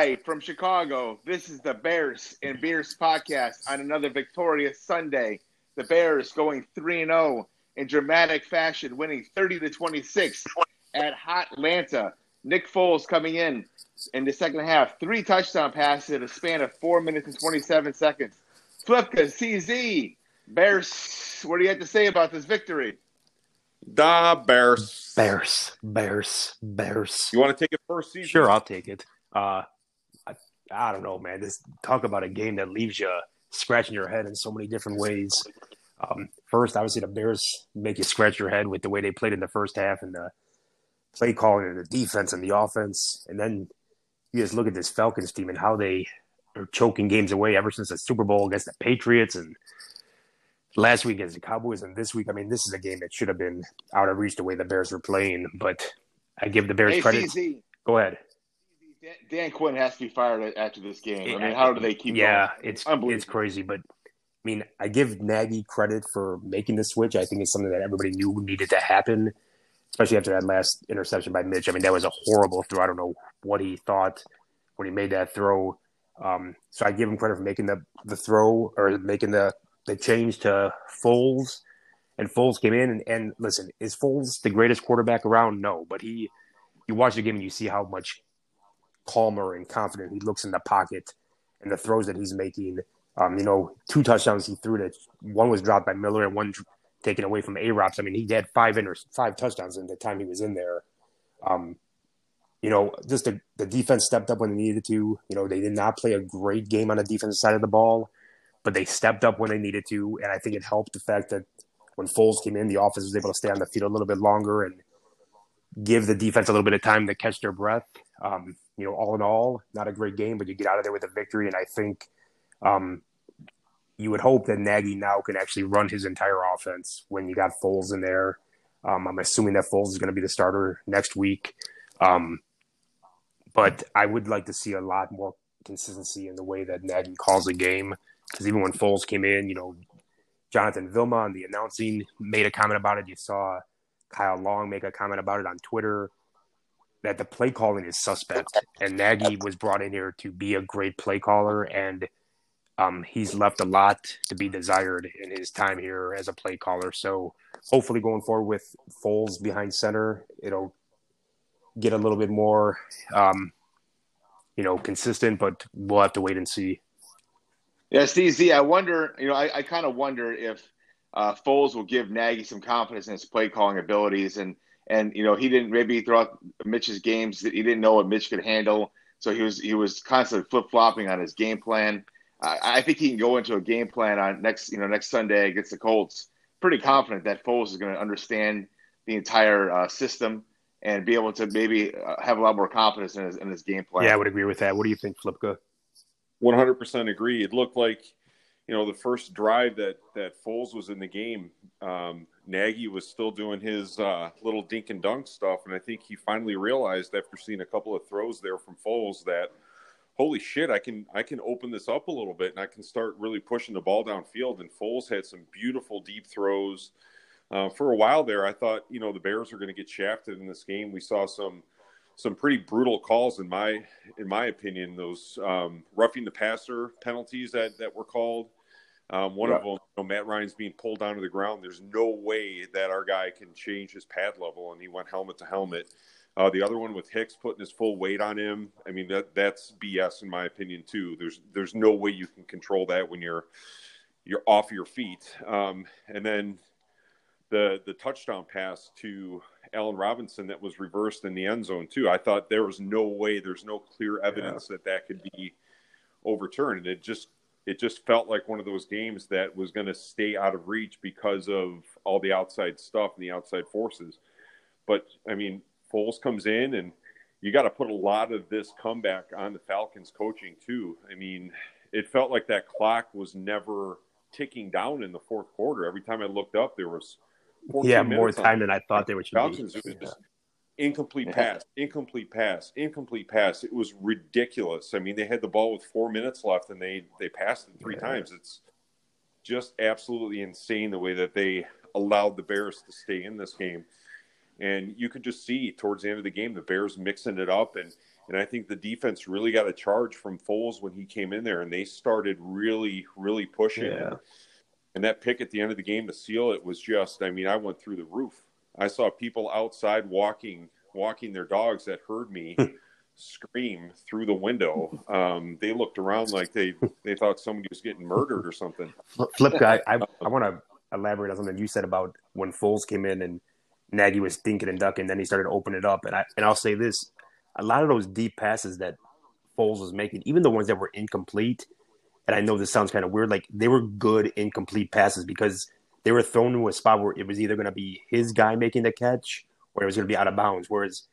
Live from Chicago, this is the Bears and Beers podcast on another victorious Sunday. The Bears going 3 0 in dramatic fashion, winning 30 to 26 at Hot Atlanta. Nick Foles coming in in the second half, three touchdown passes in a span of four minutes and 27 seconds. Flipka, CZ, Bears, what do you have to say about this victory? The Bears. Bears, Bears, Bears. You want to take it first, CZ? Sure, I'll take it. Uh, I, don't know, man. This talk about a game that leaves you scratching your head in so many different ways. Um, first, obviously, the Bears make you scratch your head with the way they played in the first half and the play calling and the defense and the offense. And then you just look at this Falcons team and how they are choking games away ever since the Super Bowl against the Patriots and last week against the Cowboys and this week. I mean, this is a game that should have been out of reach the way the Bears were playing. But I give the Bears Hey, credit. CZ, Go ahead. Dan, Dan Quinn has to be fired after this game. I mean, how do they keep yeah, going? it's Unbelievable. it's crazy, but I mean, I give Nagy credit for making the switch. I think it's something that everybody knew needed to happen, especially after that last interception by Mitch. I mean, that was a horrible throw. I don't know what he thought when he made that throw. Um, so I give him credit for making the the throw or making the the change to Foles. And Foles came in and, and listen, is Foles the greatest quarterback around? No, but he you watch the game and you see how much calmer and confident he looks in the pocket and the throws that he's making. Um, you know, two touchdowns he threw that one was dropped by Miller and one taken away from A Rops. I mean, he had five inter- five touchdowns in the time he was in there. Um, you know, just the, the defense stepped up when they needed to. You know, they did not play a great game on the defensive side of the ball, but they stepped up when they needed to. And I think it helped the fact that when Foles came in, the offense was able to stay on the field a little bit longer and give the defense a little bit of time to catch their breath. Um, you know, all in all, not a great game, but you get out of there with a victory. And I think um, you would hope that Nagy now can actually run his entire offense when you got Foles in there. Um, I'm assuming that Foles is going to be the starter next week. Um, but I would like to see a lot more consistency in the way that Nagy calls a game. Because even when Foles came in, you know, Jonathan Vilma on the announcing made a comment about it. You saw Kyle Long make a comment about it on Twitter that the play calling is suspect. And Nagy was brought in here to be a great play caller, and um, he's left a lot to be desired in his time here as a play caller. So hopefully, going forward with Foles behind center, it'll get a little bit more, um, you know, consistent. But we'll have to wait and see. Yeah, Steve Z, I wonder, you know, I, I kind of wonder if uh, Foles will give Nagy some confidence in his play calling abilities. And, and, you know, he didn't maybe throughout Mitch's games that he didn't know what Mitch could handle. So he was, he was constantly flip flopping on his game plan. I I think he can go into a game plan on next, you know, next Sunday against the Colts. Pretty confident that Foles is going to understand the entire uh, system and be able to maybe uh, have a lot more confidence in his, in his game plan. Yeah, I would agree with that. What do you think, Flipka? 100% agree. It looked like, you know, the first drive that that Foles was in the game, um, Nagy was still doing his uh, little dink and dunk stuff, and I think he finally realized after seeing a couple of throws there from Foles that, holy shit, I can I can open this up a little bit and I can start really pushing the ball downfield. And Foles had some beautiful deep throws. Uh, for a while there, I thought you know the Bears were going to get shafted in this game. We saw some some pretty brutal calls in my in my opinion. Those um, roughing the passer penalties that that were called. Um, one of them, you know, Matt Ryan's being pulled down to the ground. There's no way that our guy can change his pad level, and he went helmet to helmet. Uh, the other one with Hicks putting his full weight on him. I mean that that's BS in my opinion too. There's there's no way you can control that when you're you're off your feet. Um, and then the the touchdown pass to Allen Robinson that was reversed in the end zone too. I thought there was no way, there's no clear evidence that that could be overturned. And it just it just felt like one of those games that was going to stay out of reach because of all the outside stuff and the outside forces. But I mean, Foles comes in and you got to put a lot of this comeback on the Falcons coaching too. I mean, it felt like that clock was never ticking down in the fourth quarter. Every time I looked up, there was Yeah, more time than I thought there would Falcons. be. It was just incomplete pass, incomplete pass, incomplete pass. It was ridiculous. I mean, they had the ball with four minutes left and they they passed it three Yeah. times. It's just absolutely insane the way that they allowed the Bears to stay in this game. And you could just see towards the end of the game the Bears mixing it up and And I think the defense really got a charge from Foles when he came in there, and they started really, really pushing. Yeah. And that pick at the end of the game to seal it was just, I mean, I went through the roof. I saw people outside walking, walking their dogs that heard me scream through the window. Um, they looked around like they, they thought somebody was getting murdered or something. Flipka, I, I want to elaborate on something you said about when Foles came in and Nagy was thinking and ducking, then he started to open it up. And I and I'll say this: a lot of those deep passes that Foles was making, even the ones that were incomplete, and I know this sounds kind of weird, like they were good incomplete passes because they were thrown to a spot where it was either going to be his guy making the catch or it was going to be out of bounds. Whereas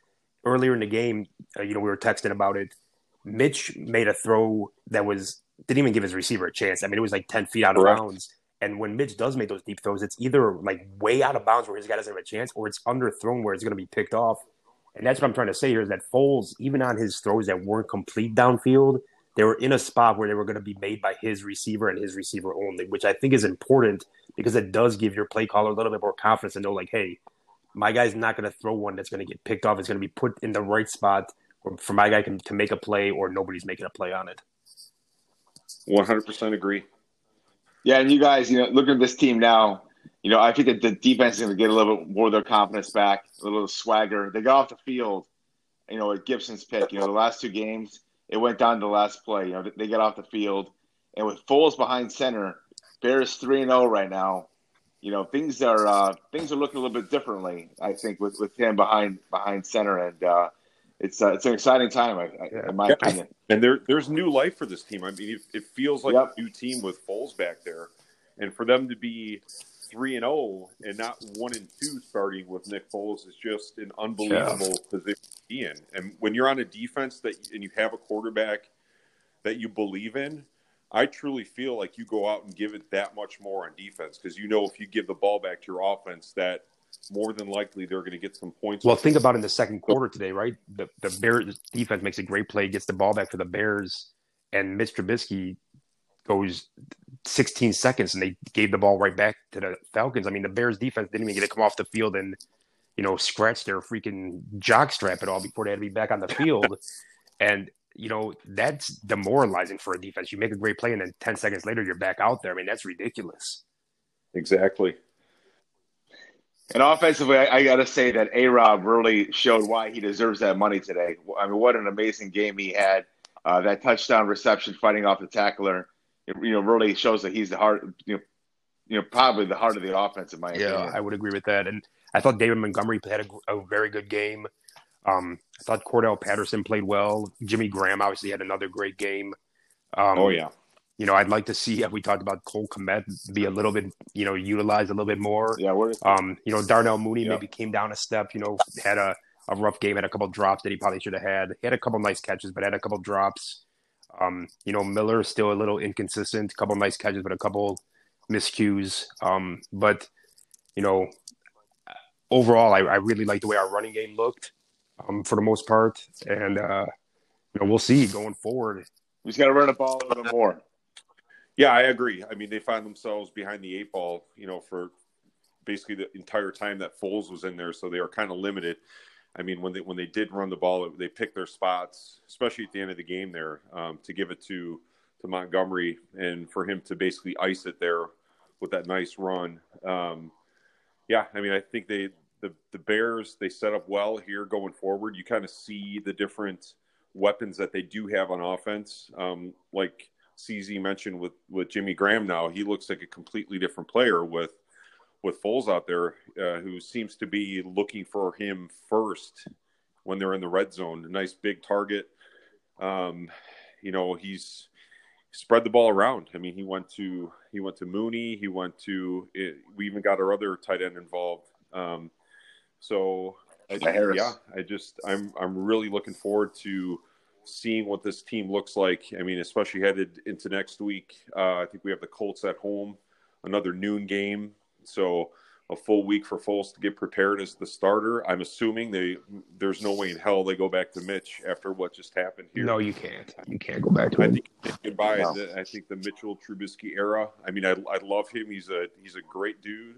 earlier in the game, uh, you know, we were texting about it. Mitch made a throw that was didn't even give his receiver a chance. I mean, it was like ten feet out of Correct. bounds. And when Mitch does make those deep throws, it's either like way out of bounds where his guy doesn't have a chance, or it's underthrown where it's going to be picked off. And that's what I'm trying to say here is that Foles, even on his throws that weren't complete downfield, they were in a spot where they were going to be made by his receiver and his receiver only, which I think is important because it does give your play caller a little bit more confidence and know, like, hey, my guy's not going to throw one that's going to get picked off. It's going to be put in the right spot for my guy to make a play, or nobody's making a play on it. 100% agree. Yeah, and you guys, you know, look at this team now. You know, I think that the defense is going to get a little bit more of their confidence back, a little swagger. They got off the field, you know, at Gibson's pick. You know, the last two games, it went down to the last play. You know, they get off the field, and with Foles behind center, Bears three and zero right now. You know, things are uh, things are looking a little bit differently. I think with, with him behind behind center, and uh, it's uh, it's an exciting time, I, I, in my Yeah. opinion. And there, there's new life for this team. I mean, it, it feels like Yep. a new team with Foles back there, and for them to be three and zero and not one and two starting with Nick Foles is just an unbelievable position to be in. And when you're on a defense that and you have a quarterback that you believe in, I truly feel like you go out and give it that much more on defense because you know if you give the ball back to your offense that more than likely they're going to get some points. Well, think about in the second quarter today, right? The the Bears defense makes a great play, gets the ball back for the Bears, and Mitch Trubisky goes 16 seconds, and they gave the ball right back to the Falcons. I mean, the Bears defense didn't even get to come off the field and you know scratch their freaking jock strap at all before they had to be back on the field, and you know that's demoralizing for a defense. You make a great play, and then 10 seconds later you're back out there. I mean, that's ridiculous. exactly. And offensively, I, I got to say that A Rob really showed why he deserves that money today. I mean, what an amazing game he had. Uh, that touchdown reception, fighting off the tackler, it, you know, really shows that he's the heart, you know, you know, probably the heart of the offense, in my opinion. Yeah, opinion. I would agree with that. And I thought David Montgomery had a, a very good game. Um, I thought Cordarrelle Patterson played well. Jimmy Graham obviously had another great game. Um, Oh yeah. You know, I'd like to see, we talked about Cole Kmet be a little bit, you know, utilized a little bit more. yeah, we're Um, you know, Darnell Mooney Yeah. maybe came down a step, you know, had a, a rough game, had a couple drops that he probably should have had. He had a couple nice catches, but had a couple drops. Um, you know, Miller still a little inconsistent, a couple nice catches, but a couple miscues. Um, but, you know, overall, I, I really like the way our running game looked um, for the most part. And, uh, you know, we'll see going forward. we just got to run the ball a little more. Yeah, I agree. I mean, they find themselves behind the eight ball, you know, for basically the entire time that Foles was in there, so they were kind of limited. I mean, when they when they did run the ball, they picked their spots, especially at the end of the game there, um, to give it to to Montgomery and for him to basically ice it there with that nice run. Um, yeah, I mean, I think they the the Bears they set up well here going forward. You kind of see the different weapons that they do have on offense, um, like. CZ mentioned with with Jimmy Graham now, he looks like a completely different player with with Foles out there, uh, who seems to be looking for him first when they're in the red zone. A nice big target. Um, you know, he's spread the ball around. I mean, he went to he went to Mooney. He went to. It, we even got our other tight end involved. Um, so I, yeah, I just I'm I'm really looking forward to seeing what this team looks like. I mean, especially headed into next week. Uh, I think we have the Colts at home, another noon game. So a full week for Foles to get prepared as the starter. I'm assuming they there's no way in hell they go back to Mitch after what just happened here. No, you can't. You can't go back to I it. think goodbye. No. I think the Mitchell Trubisky era. I mean, I, I love him. He's a he's a great dude,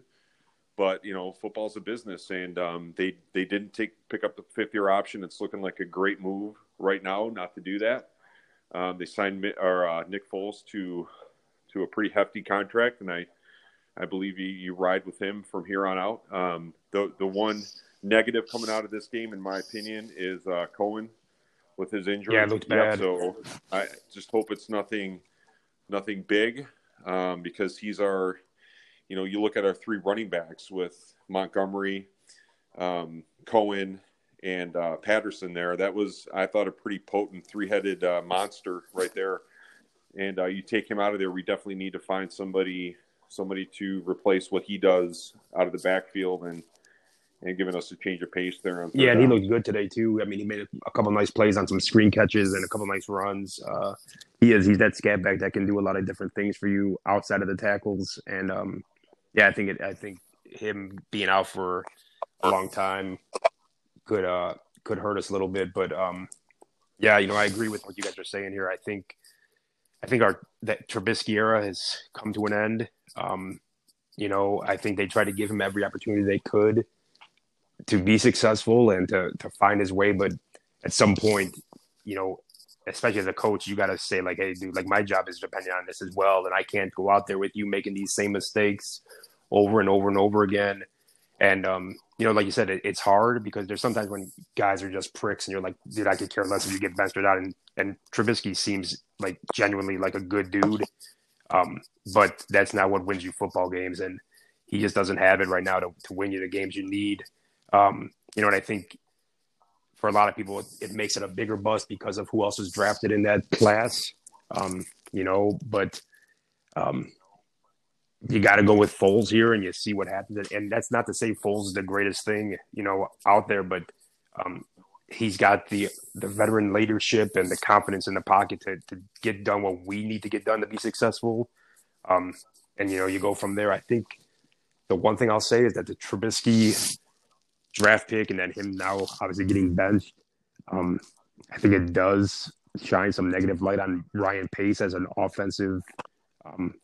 but you know, football's a business, and um, they they didn't take pick up the fifth year option. It's looking like a great move right now, not to do that. Um, they signed or uh, Nick Foles to to a pretty hefty contract, and I I believe you, you ride with him from here on out. Um, the the one negative coming out of this game, in my opinion, is uh, Cohen with his injury. Yeah, it looked bad. so I just hope it's nothing nothing big um, because he's our you know you look at our three running backs with Montgomery, um, Cohen, and uh, Patterson there. That was I thought a pretty potent three headed uh, monster right there. And uh, you take him out of there, we definitely need to find somebody somebody to replace what he does out of the backfield and and giving us a change of pace there. On yeah, and he looked good today too. I mean, he made a couple nice plays on some screen catches and a couple nice runs. Uh, he is he's that scat back that can do a lot of different things for you outside of the tackles. And um, yeah, I think it. I think him being out for a long time could uh could hurt us a little bit. But um, yeah, you know, I agree with what you guys are saying here. I think I think our that Trubisky era has come to an end. Um, you know, I think they tried to give him every opportunity they could to be successful and to to find his way. But at some point, you know, especially as a coach, you got to say like, "Hey, dude, like my job is dependent on this as well, and I can't go out there with you making these same mistakes over and over and over again." And um, you know, like you said, it, it's hard because there's sometimes when guys are just pricks, and you're like, "Dude, I could care less if you get benched or not." And and Trubisky seems like genuinely like a good dude, um, but that's not what wins you football games, and he just doesn't have it right now to to win you the games you need. Um, you know, and I think for a lot of people, it, it, makes it a bigger bust because of who else was drafted in that class. Um, you know, but um, you got to go with Foles here, and you see what happens. And that's not to say Foles is the greatest thing you know out there, but um, he's got the the veteran leadership and the confidence in the pocket to to get done what we need to get done to be successful. Um, and you know, you go from there. I think the one thing I'll say is that the Trubisky draft pick and then him now obviously getting benched, um, I think it does shine some negative light on Ryan Pace as an offensive um,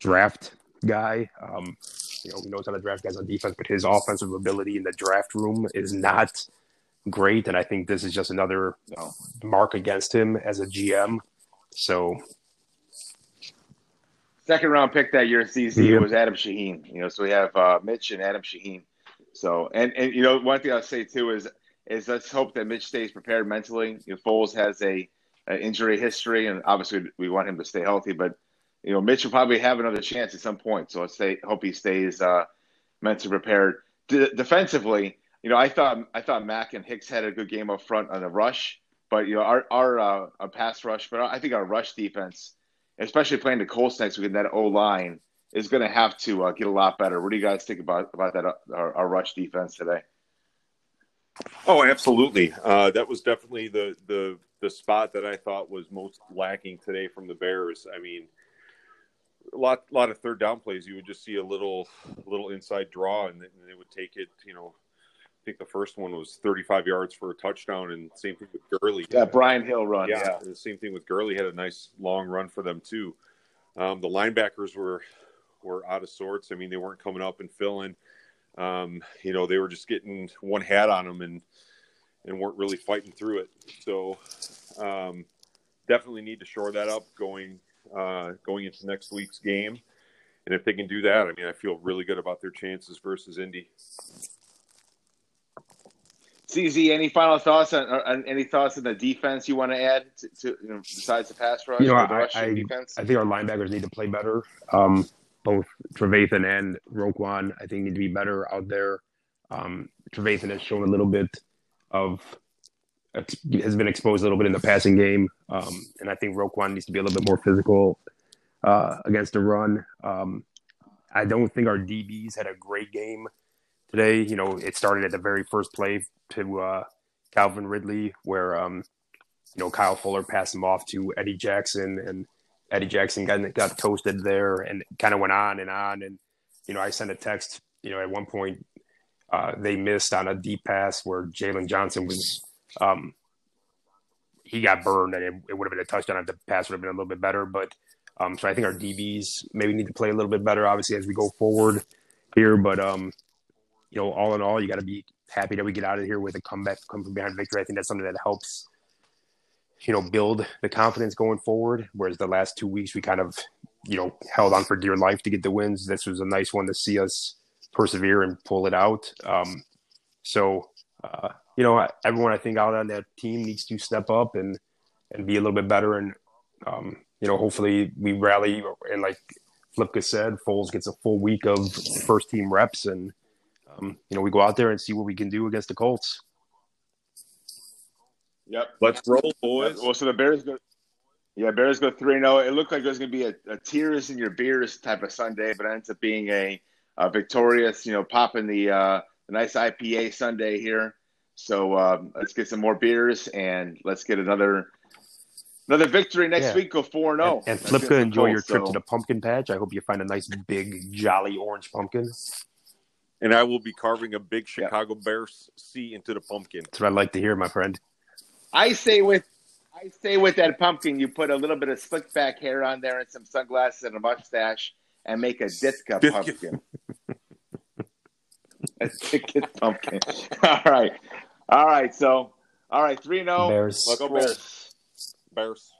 draft guy. Um, you know, we knows how to draft guys on defense, but his offensive ability in the draft room is not great. And I think this is just another uh, mark against him as a GM. So, second round pick that year in CZ yeah. was Adam Shaheen. You know, so we have uh, Mitch and Adam Shaheen. So, and and you know, one thing I'll say too is is let's hope that Mitch stays prepared mentally. You know, Foles has a, a injury history, and obviously we want him to stay healthy. But you know, Mitch will probably have another chance at some point. So let's say hope he stays uh, mentally prepared. D- defensively, you know, I thought I thought Mack and Hicks had a good game up front on the rush, but you know, our our, uh, our pass rush, but I think our rush defense, especially playing the Colts next week in that O line is going to have to uh, get a lot better. What do you guys think about about that uh, our, our rush defense today? Oh, absolutely. Uh, that was definitely the the the spot that I thought was most lacking today from the Bears. I mean, a lot lot of third down plays. You would just see a little little inside draw, and they would take it. You know, I think the first one was 35 yards for a touchdown, and same thing with Gurley. Yeah, Brian Hill run. Yeah, yeah. the same thing with Gurley had a nice long run for them too. Um, the linebackers were were out of sorts. I mean, they weren't coming up and filling. Um, you know, they were just getting one hat on them and and weren't really fighting through it. So um, definitely need to shore that up going uh, going into next week's game. And if they can do that, I mean, I feel really good about their chances versus Indy. CZ, any final thoughts on, on, any thoughts on the defense you want to add to, to you know, besides the pass rush? You know, I, I, I, think our linebackers need to play better. Um, both Trevathan and Roquan, I think, need to be better out there. Um, Trevathan has shown a little bit of has been exposed a little bit in the passing game, um, and I think Roquan needs to be a little bit more physical uh, against the run. Um, I don't think our DBs had a great game today. You know, it started at the very first play to uh, Calvin Ridley, where um, you know Kyle Fuller passed him off to Eddie Jackson, and Eddie Jackson got got toasted there, and kind of went on and on. And you know, I sent a text. You know, at one point uh, they missed on a deep pass where Jaylon Johnson was. Um, he got burned, and it, it, would have been a touchdown if the pass would have been a little bit better. But um, so I think our DBs maybe need to play a little bit better, obviously, as we go forward here. But um, you know, all in all, you got to be happy that we get out of here with a comeback, come from behind victory. I think that's something that helps, you know, build the confidence going forward. Whereas the last two weeks, we kind of, you know, held on for dear life to get the wins. This was a nice one to see us persevere and pull it out. Um, so, uh, you know, everyone I think out on that team needs to step up and and be a little bit better. And um, you know, hopefully we rally. And like Flipka said, Foles gets a full week of first team reps, and um, you know, we go out there and see what we can do against the Colts. Yep, let's roll, boys. Well, so the Bears go. Yeah, Bears go three zero. Oh. It looked like it was going to be a, a, tears in your beers type of Sunday, but it ends up being a, a victorious. You know, popping the uh, the nice IPA Sunday here. So um, let's get some more beers and let's get another another victory next yeah. week. Go four and zero. And, and Flipka, enjoy your trip so. to the pumpkin patch. I hope you find a nice big jolly orange pumpkin. And I will be carving a big Chicago yeah. Bears C into the pumpkin. That's what I like to hear, my friend. I say with I say with that pumpkin, you put a little bit of slick back hair on there and some sunglasses and a mustache, and make a Ditka pumpkin. a Ditka pumpkin. All right. All right, so all right, three zero. Oh. Bears. Let's go Bears. Bears.